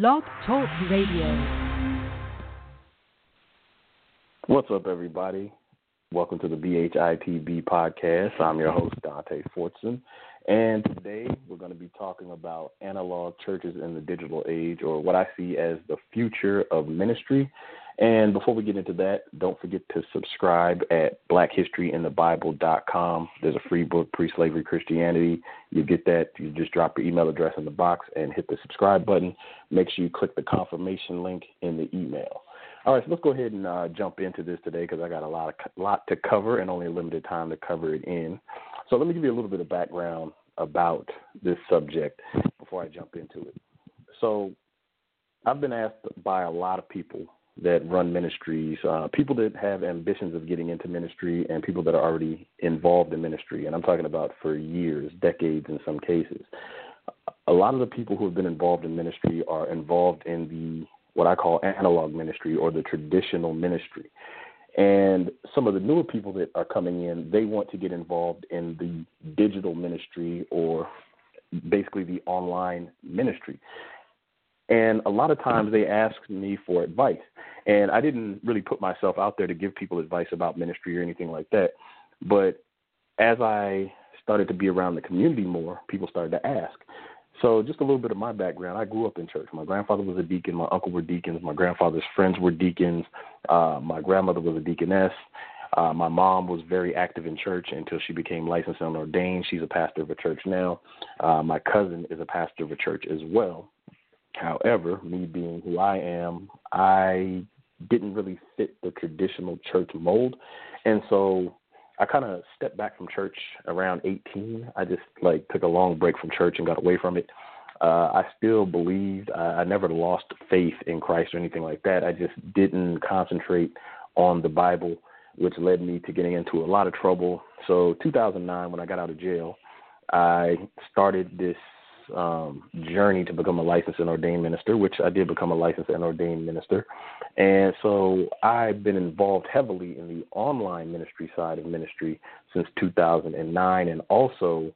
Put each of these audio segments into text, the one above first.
Blog Talk Radio. What's up, everybody? Welcome to the BHITB podcast. I'm your host, Dante Fortson. And today we're going to be talking about analog churches in the digital age, or what I see as the future of ministry. And before we get into that, don't forget to subscribe at blackhistoryinthebible.com. There's a free book, Pre Slavery Christianity. You get that, you just drop your email address in the box and hit the subscribe button. Make sure you click the confirmation link in the email. All right, so let's go ahead and uh, jump into this today because I got a lot of lot to cover and only a limited time to cover it in. So let me give you a little bit of background about this subject before I jump into it. So I've been asked by a lot of people that run ministries, uh, people that have ambitions of getting into ministry, and people that are already involved in ministry. And I'm talking about for years, decades in some cases. A lot of the people who have been involved in ministry are involved in the what I call analog ministry or the traditional ministry. And some of the newer people that are coming in, they want to get involved in the digital ministry or basically the online ministry. And a lot of times they ask me for advice. And I didn't really put myself out there to give people advice about ministry or anything like that. But as I started to be around the community more, people started to ask. So, just a little bit of my background. I grew up in church. My grandfather was a deacon. My uncle were deacons. My grandfather's friends were deacons. Uh, my grandmother was a deaconess. Uh, my mom was very active in church until she became licensed and ordained. She's a pastor of a church now. Uh, my cousin is a pastor of a church as well. However, me being who I am, I didn't really fit the traditional church mold. And so I kind of stepped back from church around 18. I just like took a long break from church and got away from it. Uh, I still believed. I, I never lost faith in Christ or anything like that. I just didn't concentrate on the Bible, which led me to getting into a lot of trouble. So 2009, when I got out of jail, I started this um, journey to become a licensed and ordained minister, which I did become a licensed and ordained minister. And so I've been involved heavily in the online ministry side of ministry since 2009. And also,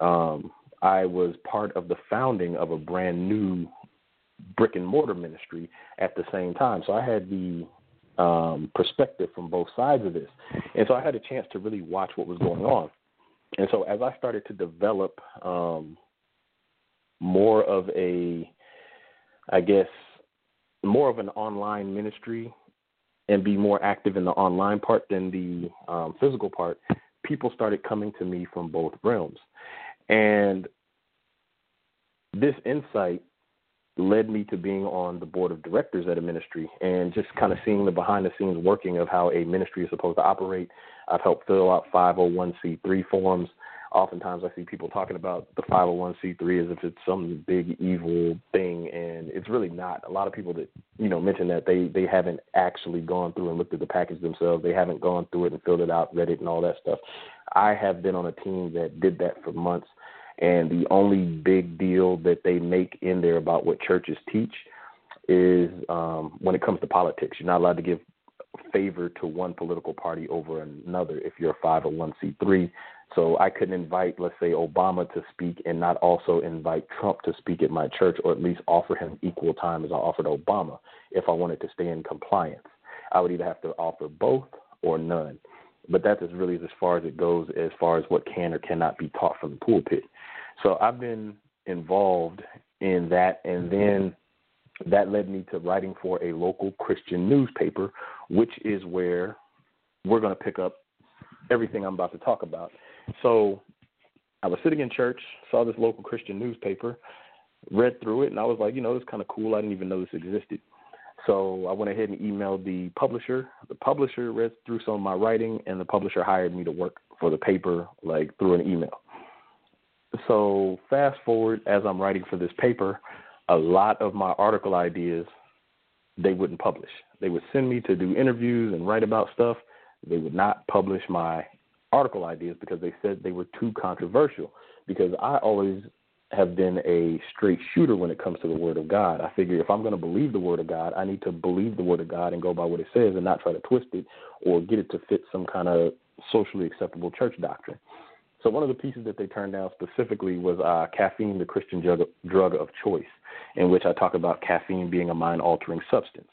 um, I was part of the founding of a brand new brick and mortar ministry at the same time. So I had the um, perspective from both sides of this. And so I had a chance to really watch what was going on. And so as I started to develop um, more of a, I guess, more of an online ministry and be more active in the online part than the um, physical part, people started coming to me from both realms. And this insight led me to being on the board of directors at a ministry and just kind of seeing the behind the scenes working of how a ministry is supposed to operate. I've helped fill out 501c3 forms oftentimes I see people talking about the 501c3 as if it's some big evil thing, and it's really not. A lot of people that you know mention that they they haven't actually gone through and looked at the package themselves. They haven't gone through it and filled it out, read it, and all that stuff. I have been on a team that did that for months, and the only big deal that they make in there about what churches teach is um, when it comes to politics. You're not allowed to give favor to one political party over another if you're a 501c3. So I couldn't invite, let's say, Obama to speak and not also invite Trump to speak at my church, or at least offer him equal time as I offered Obama if I wanted to stay in compliance. I would either have to offer both or none. But that's as really as far as it goes as far as what can or cannot be taught from the pulpit. So I've been involved in that, and then that led me to writing for a local Christian newspaper, which is where we're going to pick up everything I'm about to talk about. So I was sitting in church, saw this local Christian newspaper, read through it, and I was like, you know, it's kind of cool. I didn't even know this existed. So I went ahead and emailed the publisher. The publisher read through some of my writing, and the publisher hired me to work for the paper, like through an email. So fast forward, as I'm writing for this paper, a lot of my article ideas they wouldn't publish. They would send me to do interviews and write about stuff. They would not publish my article ideas because they said they were too controversial. Because I always have been a straight shooter when it comes to the Word of God. I figure if I'm going to believe the Word of God, I need to believe the Word of God and go by what it says and not try to twist it or get it to fit some kind of socially acceptable church doctrine. So one of the pieces that they turned down specifically was uh, caffeine, the Christian drug, drug of choice, in which I talk about caffeine being a mind-altering substance.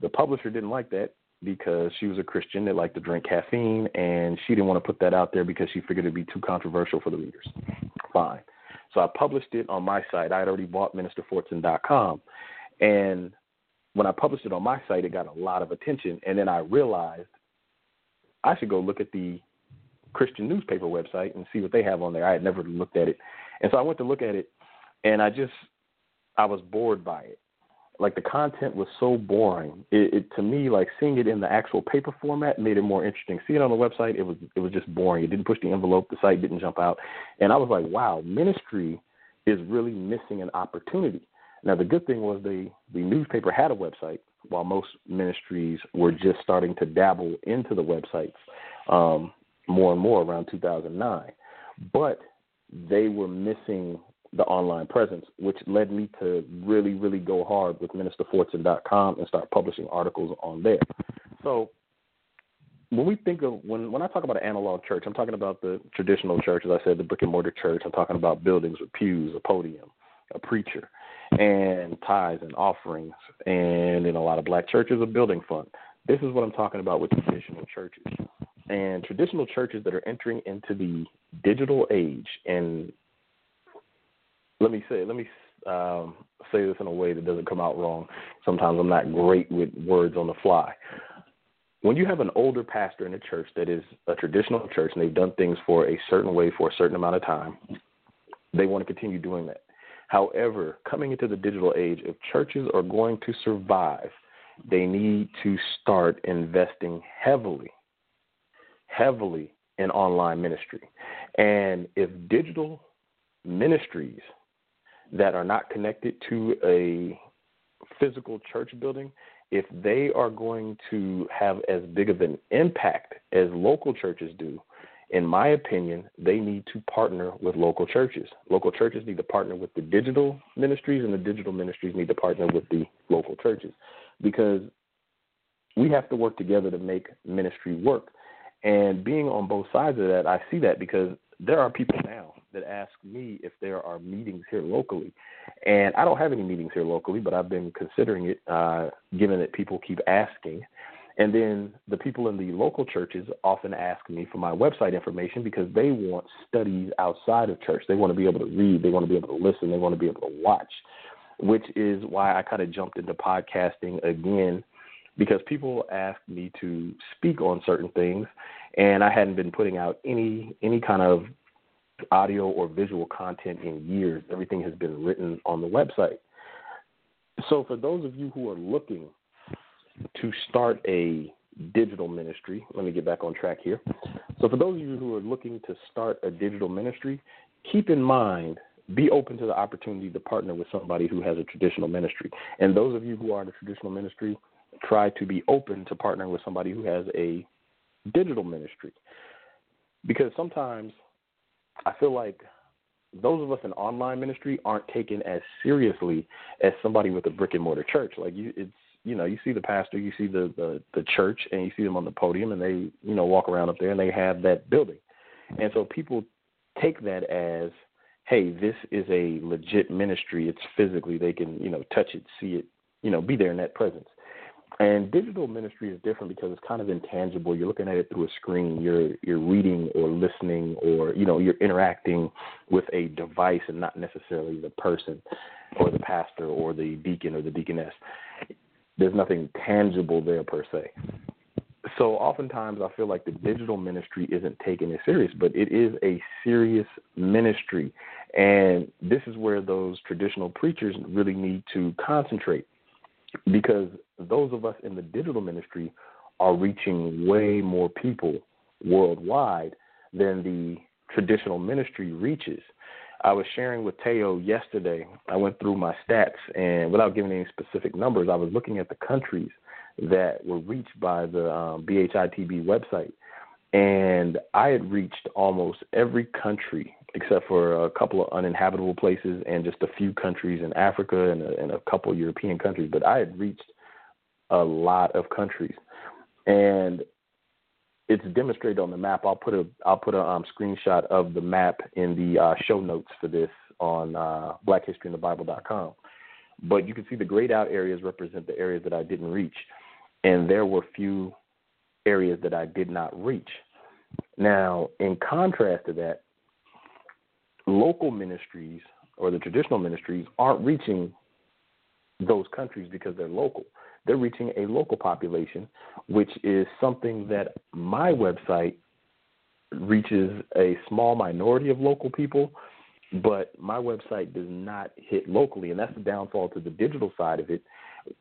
The publisher didn't like that because she was a Christian that liked to drink caffeine, and she didn't want to put that out there because she figured it'd be too controversial for the readers. Fine. So I published it on my site. I had already bought ministerfortson.com, and when I published it on my site, it got a lot of attention. And then I realized I should go look at the Christian newspaper website and see what they have on there. I had never looked at it, and so I went to look at it, and I just I was bored by it. Like the content was so boring. It, it to me, like seeing it in the actual paper format made it more interesting. Seeing it on the website, it was it was just boring. It didn't push the envelope. The site didn't jump out, and I was like, wow, ministry is really missing an opportunity. Now the good thing was the the newspaper had a website, while most ministries were just starting to dabble into the websites. Um, more and more around 2009. But they were missing the online presence, which led me to really, really go hard with ministerfortson.com and start publishing articles on there. So when we think of when when I talk about an analog church, I'm talking about the traditional church, as I said, the brick and mortar church. I'm talking about buildings with pews, a podium, a preacher, and tithes and offerings, and in a lot of black churches, a building fund. This is what I'm talking about with traditional churches and traditional churches that are entering into the digital age. And let me say let me um, say this in a way that doesn't come out wrong. Sometimes i'm not great with words on the fly. When you have an older pastor in a church that is a traditional church and they've done things for a certain way for a certain amount of time they want to continue doing that. However coming into the digital age if churches are going to survive they need to start investing heavily heavily in online ministry. And if digital ministries that are not connected to a physical church building, if they are going to have as big of an impact as local churches do, in my opinion, they need to partner with local churches. Local churches need to partner with the digital ministries, and the digital ministries need to partner with the local churches because we have to work together to make ministry work. And being on both sides of that, I see that because there are people now that ask me if there are meetings here locally. And I don't have any meetings here locally, but I've been considering it, uh, given that people keep asking. And then the people in the local churches often ask me for my website information because they want studies outside of church. They want to be able to read, they want to be able to listen, they want to be able to watch, which is why I kind of jumped into podcasting again because people asked me to speak on certain things, and I hadn't been putting out any any kind of audio or visual content in years. Everything has been written on the website. So for those of you who are looking to start a digital ministry, let me get back on track here. So for those of you who are looking to start a digital ministry, keep in mind be open to the opportunity to partner with somebody who has a traditional ministry. And those of you who are in a traditional ministry, try to be open to partnering with somebody who has a digital ministry. Because sometimes I feel like those of us in online ministry aren't taken as seriously as somebody with a brick and mortar church. Like you it's you know, you see the pastor, you see the, the the church and you see them on the podium and they, you know, walk around up there and they have that building. And so people take that as hey, this is a legit ministry. It's physically they can, you know, touch it, see it, you know, be there in that presence. And digital ministry is different because it's kind of intangible. You're looking at it through a screen. You're you're reading or listening or you know you're interacting with a device and not necessarily the person or the pastor or the deacon or the deaconess. There's nothing tangible there per se. So oftentimes I feel like the digital ministry isn't taken as serious, but it is a serious ministry. And this is where those traditional preachers really need to concentrate because those of us in the digital ministry are reaching way more people worldwide than the traditional ministry reaches. I was sharing with Teo yesterday. I went through my stats, and without giving any specific numbers, I was looking at the countries that were reached by the um, BHITB website. And I had reached almost every country except for a couple of uninhabitable places and just a few countries in Africa and a, and a couple European countries. But I had reached a lot of countries. And it's demonstrated on the map. I'll put a I'll put a um, screenshot of the map in the uh, show notes for this on uh, BlackHistoryInTheBible.com. But you can see the grayed out areas represent the areas that I didn't reach, and there were few areas that I did not reach. Now, in contrast to that, local ministries or the traditional ministries aren't reaching those countries because they're local. They're reaching a local population, which is something that my website reaches a small minority of local people, but my website does not hit locally, and that's the downfall to the digital side of it.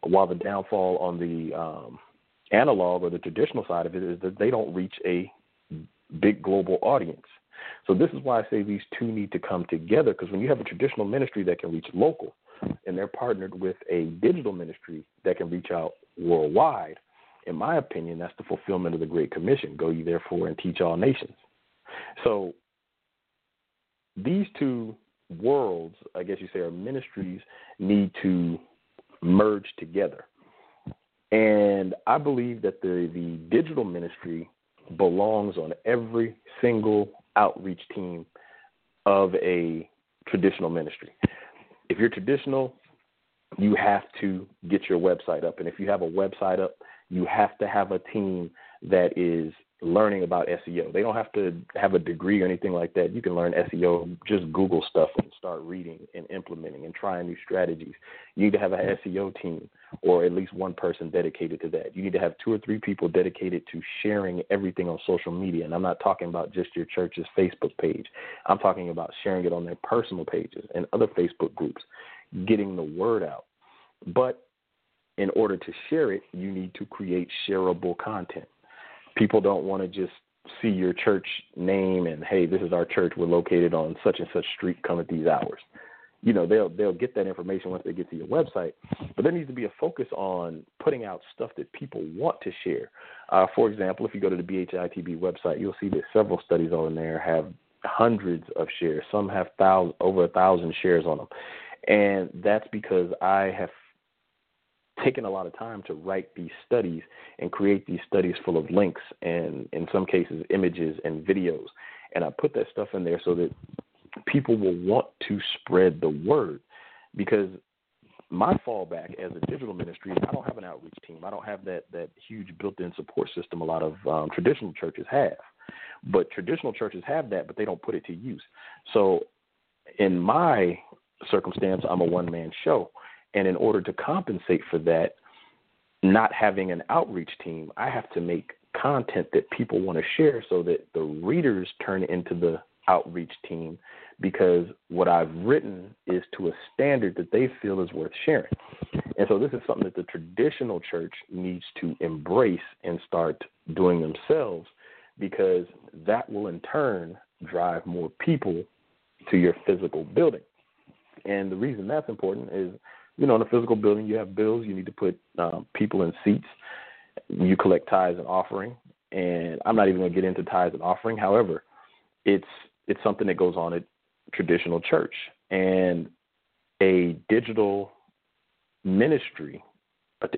While the downfall on the um, analog or the traditional side of it is that they don't reach a big global audience. So this is why I say these two need to come together because when you have a traditional ministry that can reach local and they're partnered with a digital ministry that can reach out worldwide, in my opinion, that's the fulfillment of the Great Commission. Go ye therefore and teach all nations. So these two worlds, I guess you say, are ministries, need to merge together. And I believe that the, the digital ministry belongs on every single outreach team of a traditional ministry. If you're traditional, you have to get your website up. And if you have a website up, you have to have a team that is learning about SEO. They don't have to have a degree or anything like that. You can learn SEO, just Google stuff and start reading and implementing and trying new strategies. You need to have an SEO team or at least one person dedicated to that. You need to have two or three people dedicated to sharing everything on social media. And I'm not talking about just your church's Facebook page. I'm talking about sharing it on their personal pages and other Facebook groups, getting the word out. But in order to share it, you need to create shareable content people don't want to just see your church name and hey, this is our church. We're located on such and such street. Come at these hours. You know, they'll they'll get that information once they get to your website. But there needs to be a focus on putting out stuff that people want to share. Uh, for example, if you go to the BHITB website, you'll see that several studies on there have hundreds of shares. Some have thousand over a thousand shares on them, and that's because I have taken a lot of time to write these studies and create these studies full of links and in some cases images and videos and i put that stuff in there so that people will want to spread the word because my fallback as a digital ministry is I don't have an outreach team. I don't have that that huge built-in support system a lot of um, traditional churches have. But traditional churches have that, but they don't put it to use. So, in my circumstance, I'm a one-man show, and in order to compensate for that, not having an outreach team, I have to make content that people want to share so that the readers turn into the outreach team because what I've written is to a standard that they feel is worth sharing. And so this is something that the traditional church needs to embrace and start doing themselves because that will in turn drive more people to your physical building. And the reason that's important is you know, in a physical building, you have bills. You need to put um, people in seats. You collect tithes and offering, and I'm not even going to get into tithes and offering. However, it's it's something that goes on at traditional church, and a digital ministry,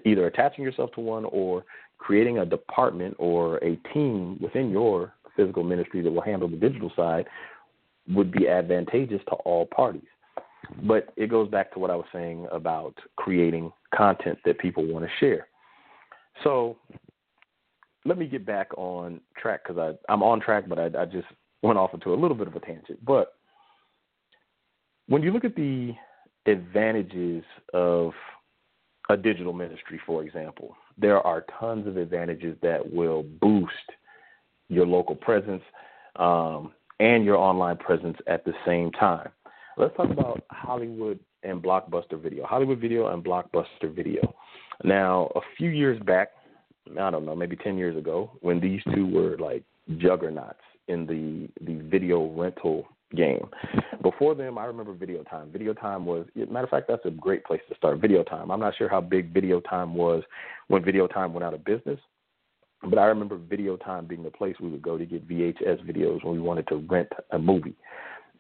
either attaching yourself to one or creating a department or a team within your physical ministry that will handle the digital side would be advantageous to all parties. But it goes back to what I was saying about creating content that people want to share. So let me get back on track because I'm on track, but I, I just went off into a little bit of a tangent. But when you look at the advantages of a digital ministry, for example, there are tons of advantages that will boost your local presence um, and your online presence at the same time. Let's talk about Hollywood and Blockbuster Video. Hollywood Video and Blockbuster Video. Now, a few years back, I don't know, maybe 10 years ago, when these two were like juggernauts in the the video rental game. Before them, I remember Video Time. Video Time was, matter of fact, that's a great place to start. Video Time. I'm not sure how big Video Time was when Video Time went out of business, but I remember Video Time being the place we would go to get VHS videos when we wanted to rent a movie.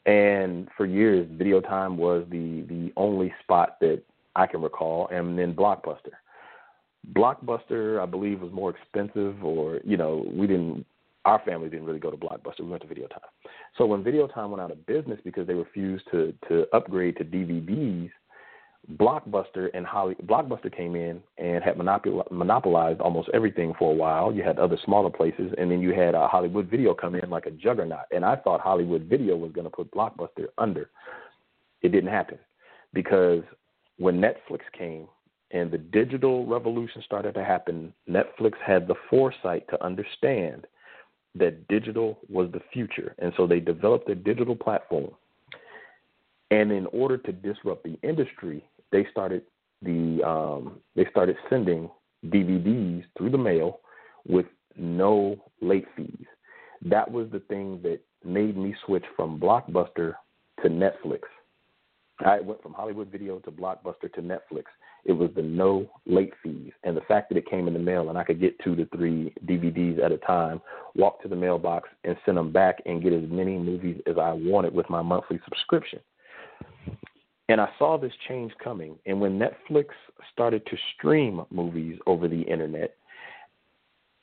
And for years, Video Time was the the only spot that I can recall, and then Blockbuster. Blockbuster, I believe, was more expensive, or you know, we didn't our family didn't really go to Blockbuster. We went to Video Time. So when Video Time went out of business because they refused to to upgrade to DVDs, Blockbuster and Holly Blockbuster came in and had monopol- monopolized almost everything for a while. You had other smaller places, and then you had uh, Hollywood Video come in like a juggernaut. And I thought Hollywood Video was going to put Blockbuster under. It didn't happen because when Netflix came and the digital revolution started to happen, Netflix had the foresight to understand that digital was the future, and so they developed a digital platform. And in order to disrupt the industry, they started the um, they started sending DVDs through the mail with no late fees. That was the thing that made me switch from Blockbuster to Netflix. I went from Hollywood Video to Blockbuster to Netflix. It was the no late fees and the fact that it came in the mail and I could get two to three DVDs at a time, walk to the mailbox and send them back and get as many movies as I wanted with my monthly subscription. And I saw this change coming. And when Netflix started to stream movies over the internet,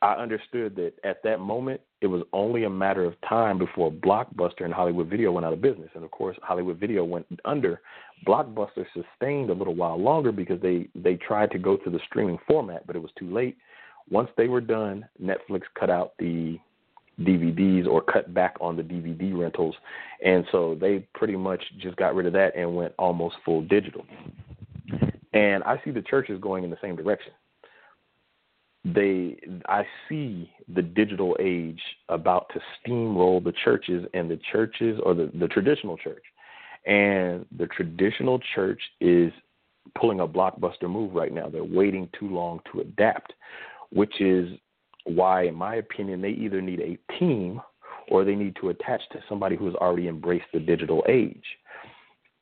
I understood that at that moment it was only a matter of time before Blockbuster and Hollywood Video went out of business. And of course, Hollywood Video went under. Blockbuster sustained a little while longer because they they tried to go to the streaming format, but it was too late. Once they were done, Netflix cut out the DVDs or cut back on the DVD rentals. And so they pretty much just got rid of that and went almost full digital. And I see the churches going in the same direction. They I see the digital age about to steamroll the churches and the churches or the, the traditional church. And the traditional church is pulling a blockbuster move right now. They're waiting too long to adapt, which is why, in my opinion, they either need a team or they need to attach to somebody who has already embraced the digital age.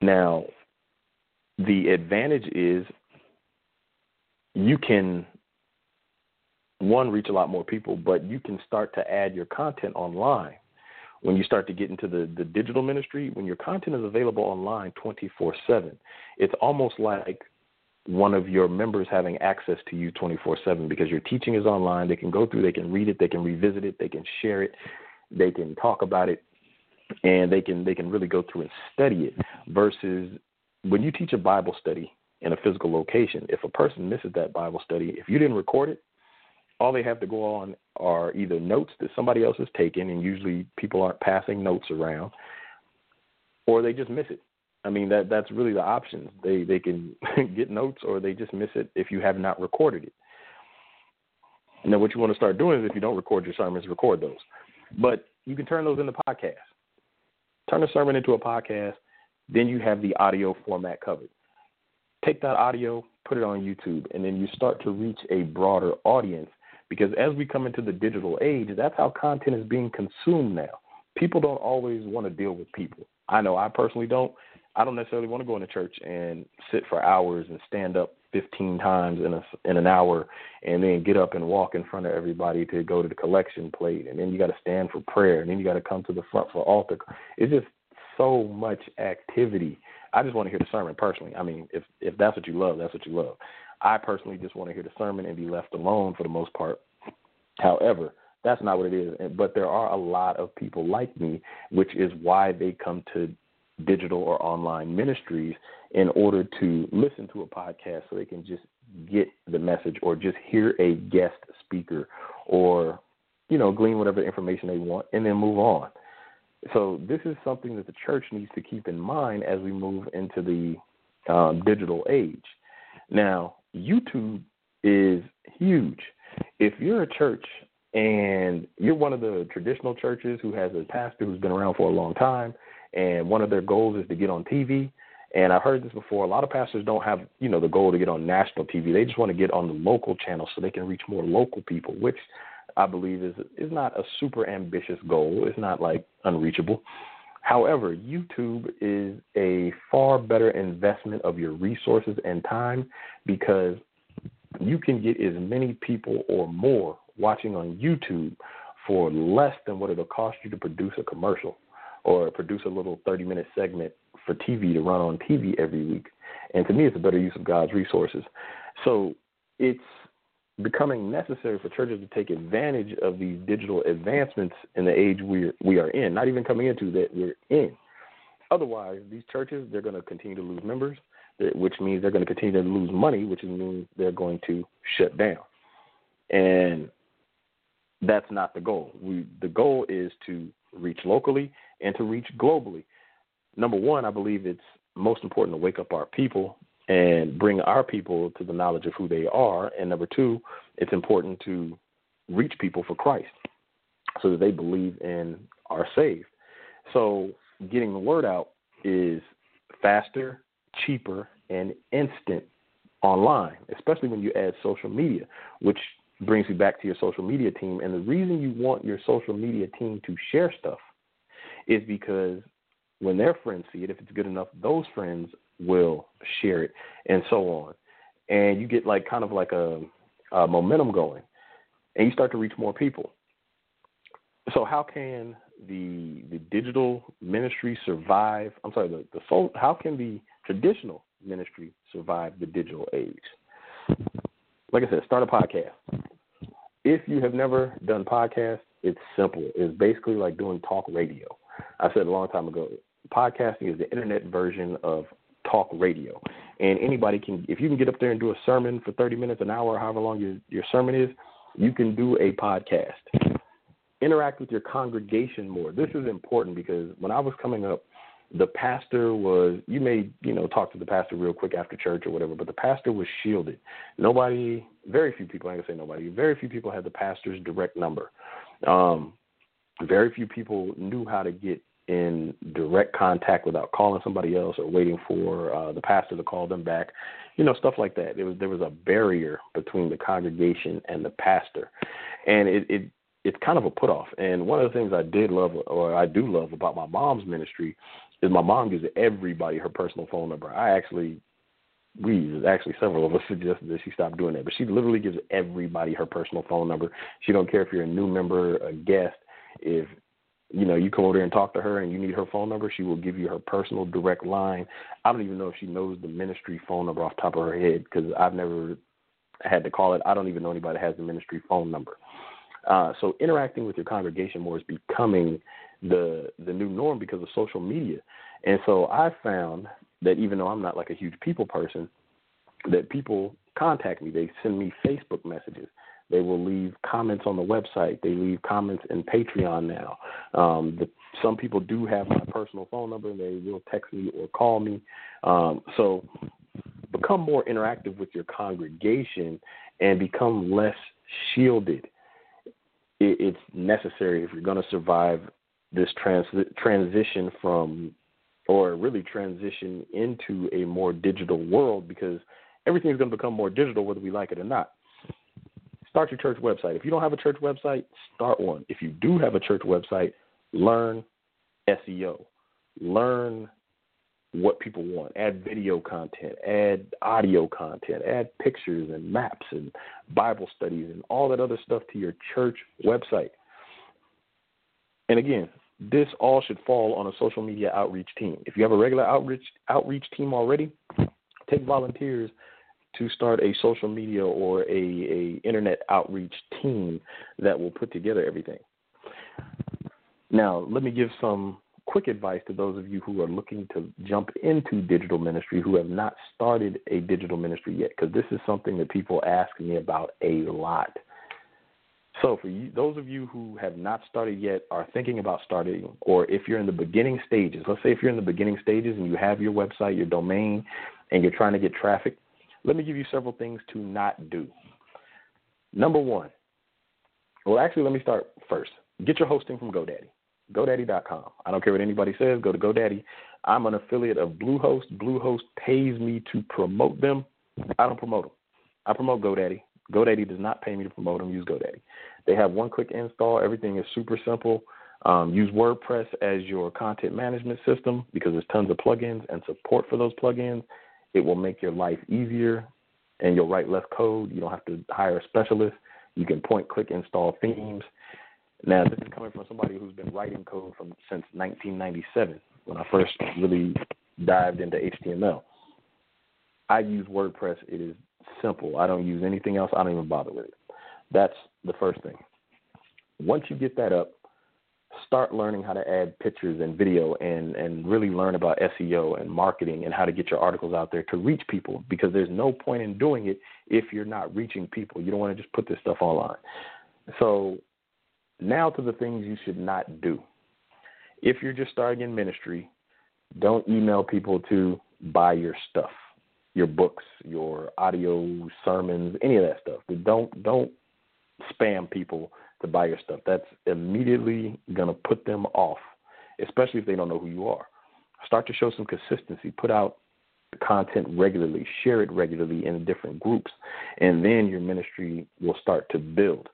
Now, the advantage is you can one reach a lot more people, but you can start to add your content online. When you start to get into the, the digital ministry, when your content is available online 24 7, it's almost like one of your members having access to you 24 7 because your teaching is online. They can go through, they can read it, they can revisit it, they can share it, they can talk about it, and they can they can really go through and study it. Versus when you teach a Bible study in a physical location, if a person misses that Bible study, if you didn't record it, all they have to go on are either notes that somebody else has taken, and usually people aren't passing notes around, or they just miss it. I mean that that's really the options. They they can get notes or they just miss it if you have not recorded it. And then what you want to start doing is if you don't record your sermons, record those. But you can turn those into podcasts. Turn a sermon into a podcast, then you have the audio format covered. Take that audio, put it on YouTube, and then you start to reach a broader audience because as we come into the digital age, that's how content is being consumed now. People don't always want to deal with people. I know I personally don't. I don't necessarily want to go into church and sit for hours and stand up 15 times in a in an hour and then get up and walk in front of everybody to go to the collection plate and then you got to stand for prayer and then you got to come to the front for altar. It's just so much activity. I just want to hear the sermon personally. I mean, if if that's what you love, that's what you love. I personally just want to hear the sermon and be left alone for the most part. However, that's not what it is. But there are a lot of people like me, which is why they come to digital or online ministries in order to listen to a podcast so they can just get the message or just hear a guest speaker or you know glean whatever information they want and then move on. So this is something that the church needs to keep in mind as we move into the um, digital age. Now youtube is huge. If you're a church and you're one of the traditional churches who has a pastor who's been around for a long time and one of their goals is to get on TV. And I've heard this before. A lot of pastors don't have, you know, the goal to get on national TV. They just want to get on the local channel so they can reach more local people, which I believe is is not a super ambitious goal. It's not like unreachable. However, YouTube is a far better investment of your resources and time because you can get as many people or more watching on YouTube for less than what it'll cost you to produce a commercial or produce a little 30 minute segment for TV to run on TV every week. And to me, it's a better use of God's resources. So it's becoming necessary for churches to take advantage of these digital advancements in the age we we are in. Not even coming into that we're in. Otherwise, these churches they're going to continue to lose members, which means they're going to continue to lose money, which means they're going to shut down. And that's not the goal. We the goal is to reach locally and to reach globally. Number one, I believe it's most important to wake up our people and bring our people to the knowledge of who they are. And number two, it's important to reach people for Christ so that they believe and are saved. So getting the word out is faster, cheaper, and instant online, especially when you add social media, which brings you back to your social media team. And the reason you want your social media team to share stuff is because when their friends see it, if it's good enough, those friends will share it, and so on. And you get like kind of like a, a momentum going, and you start to reach more people. So how can the the digital ministry survive? I'm sorry, the, the soul, how can the traditional ministry survive the digital age? Like I said, start a podcast. If you have never done podcasts, it's simple. It's basically like doing talk radio. I said a long time ago, podcasting is the internet version of talk radio. And anybody can, if you can get up there and do a sermon for 30 minutes, an hour, however long your, your sermon is, you can do a podcast. Interact with your congregation more. This is important because when I was coming up, the pastor was you may you know talk to the pastor real quick after church or whatever but the pastor was shielded nobody very few people i can say nobody very few people had the pastor's direct number um very few people knew how to get in direct contact without calling somebody else or waiting for uh, the pastor to call them back. You know, stuff like that. It was there was a barrier between the congregation and the pastor, and it, it it's kind of a put off. And one of the things I did love, or I do love about my mom's ministry, is my mom gives everybody her personal phone number. I actually we actually several of us suggested that she stop doing that, but she literally gives everybody her personal phone number. She don't care if you're a new member, a guest. If you know, you come over there and talk to her and you need her phone number, she will give you her personal direct line. I don't even know if she knows the ministry phone number off top of her head because I've never had to call it. I don't even know anybody that has the ministry phone number. Uh, so interacting with your congregation more is becoming the the new norm because of social media. And so I found that even though I'm not like a huge people person, that people contact me. They send me Facebook messages. They will leave comments on the website. They leave comments in Patreon now. Um, the, some people do have my personal phone number, and they will text me or call me. Um, so become more interactive with your congregation and become less shielded. It, it's necessary if you're going to survive this trans- transition from, or really transition into a more digital world because everything's going to become more digital whether we like it or not start your church website. If you don't have a church website, start one. If you do have a church website, learn SEO. Learn what people want. Add video content, add audio content, add pictures and maps and Bible studies and all that other stuff to your church website. And again, this all should fall on a social media outreach team. If you have a regular outreach outreach team already, take volunteers to start a social media or a, a internet outreach team that will put together everything. Now, let me give some quick advice to those of you who are looking to jump into digital ministry who have not started a digital ministry yet, because this is something that people ask me about a lot. So, for you, those of you who have not started yet, are thinking about starting, or if you're in the beginning stages, let's say if you're in the beginning stages and you have your website, your domain, and you're trying to get traffic, let me give you several things to not do. Number one, well, actually, let me start first. Get your hosting from GoDaddy, GoDaddy.com. I don't care what anybody says, go to GoDaddy. I'm an affiliate of Bluehost. Bluehost pays me to promote them. I don't promote them. I promote GoDaddy. GoDaddy does not pay me to promote them. Use GoDaddy. They have one click install. Everything is super simple. Um, use WordPress as your content management system because there's tons of plugins and support for those plugins. It will make your life easier and you'll write less code. You don't have to hire a specialist. You can point, click, install themes. Now, this is coming from somebody who's been writing code from since 1997 when I first really dived into HTML. I use WordPress. It is simple. I don't use anything else. I don't even bother with it. That's the first thing. Once you get that up, start learning how to add pictures and video and and really learn about SEO and marketing and how to get your articles out there to reach people because there's no point in doing it if you're not reaching people. You don't want to just put this stuff online. So now to the things you should not do. If you're just starting in ministry, don't email people to buy your stuff, your books, your audio sermons, any of that stuff. Don't don't spam people to buy your stuff. That's immediately going to put them off, especially if they don't know who you are. Start to show some consistency. Put out content regularly, share it regularly in different groups, and then your ministry will start to build.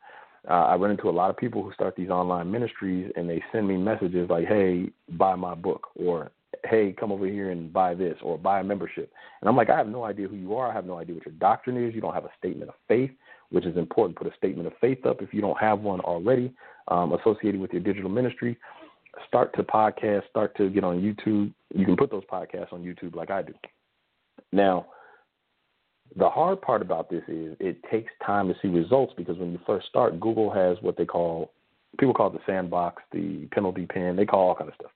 Uh, I run into a lot of people who start these online ministries and they send me messages like, hey, buy my book, or hey, come over here and buy this, or buy a membership. And I'm like, I have no idea who you are. I have no idea what your doctrine is. You don't have a statement of faith which is important. Put a statement of faith up if you don't have one already um, associated with your digital ministry. Start to podcast, start to get on YouTube. You can put those podcasts on YouTube like I do. Now, the hard part about this is it takes time to see results because when you first start, Google has what they call people call it the sandbox, the penalty pen, they call all kind of stuff.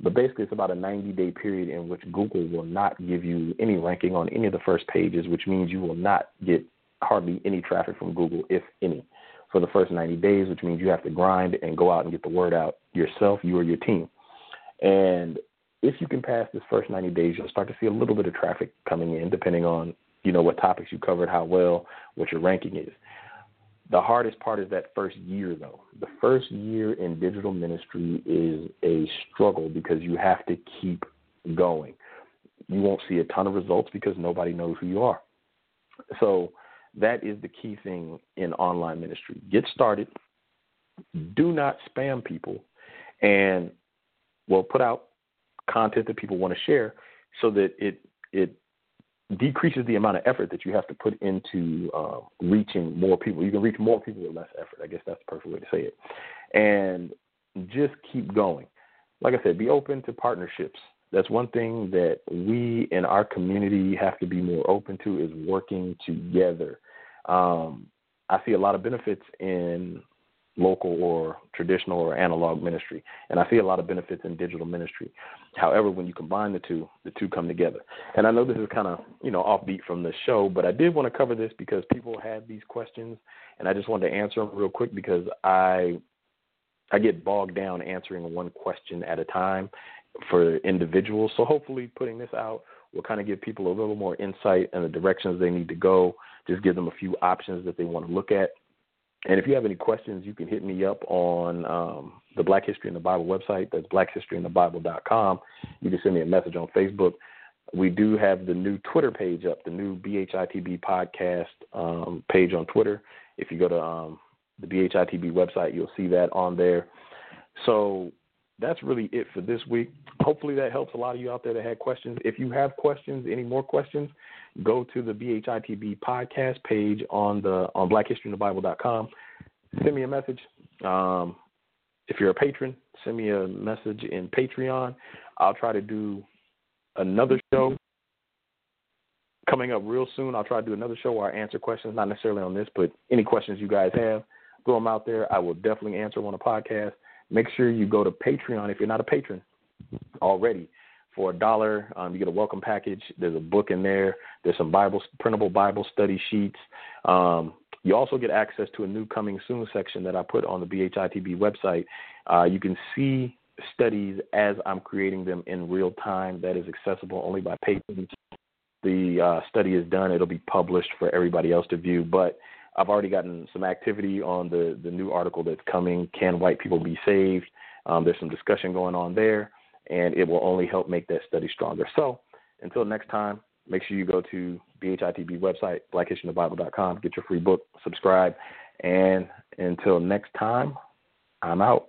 But basically, it's about a 90 day period in which Google will not give you any ranking on any of the first pages, which means you will not get hardly any traffic from Google, if any, for the first 90 days, which means you have to grind and go out and get the word out yourself, you or your team. And if you can pass this first 90 days, you'll start to see a little bit of traffic coming in, depending on you know what topics you covered, how well, what your ranking is. The hardest part is that first year, though. The first year in digital ministry is a struggle because you have to keep going. You won't see a ton of results because nobody knows who you are. So that is the key thing in online ministry. Get started. Do not spam people, and well, put out content that people want to share, so that it it decreases the amount of effort that you have to put into uh, reaching more people. You can reach more people with less effort. I guess that's the perfect way to say it. And just keep going. Like I said, be open to partnerships. That's one thing that we in our community have to be more open to is working together. Um, I see a lot of benefits in local or traditional or analog ministry, and I see a lot of benefits in digital ministry. However, when you combine the two, the two come together. And I know this is kind of you know offbeat from the show, but I did want to cover this because people had these questions, and I just wanted to answer them real quick because I I get bogged down answering one question at a time, for individuals. So hopefully, putting this out will kind of give people a little more insight in the directions they need to go. Just give them a few options that they want to look at. And if you have any questions, you can hit me up on um, the Black History in the Bible website. That's blackhistoryinthebible.com. You can send me a message on Facebook. We do have the new Twitter page up, the new BHITB podcast um, page on Twitter. If you go to um, the BHITB website, you'll see that on there. So that's really it for this week. Hopefully that helps a lot of you out there that had questions. If you have questions, any more questions, go to the BHITB podcast page on the on blackhistoryinthebible.com. Send me a message. Um, if you're a patron, send me a message in Patreon. I'll try to do another show coming up real soon. I'll try to do another show where I answer questions, not necessarily on this, but any questions you guys have, throw them out there. I will definitely answer them on a podcast make sure you go to Patreon if you're not a patron already. For a dollar, um, you get a welcome package. There's a book in there. There's some Bible printable Bible study sheets. Um, you also get access to a new coming soon section that I put on the BHITB website. Uh, you can see studies as I'm creating them in real time. That is accessible only by patrons. The uh, study is done. It'll be published for everybody else to view. But I've already gotten some activity on the the new article that's coming. Can white people be saved? Um, there's some discussion going on there, and it will only help make that study stronger. So until next time, make sure you go to BHITB website, blackhistoryinthebible.com, get your free book, subscribe, and until next time, I'm out.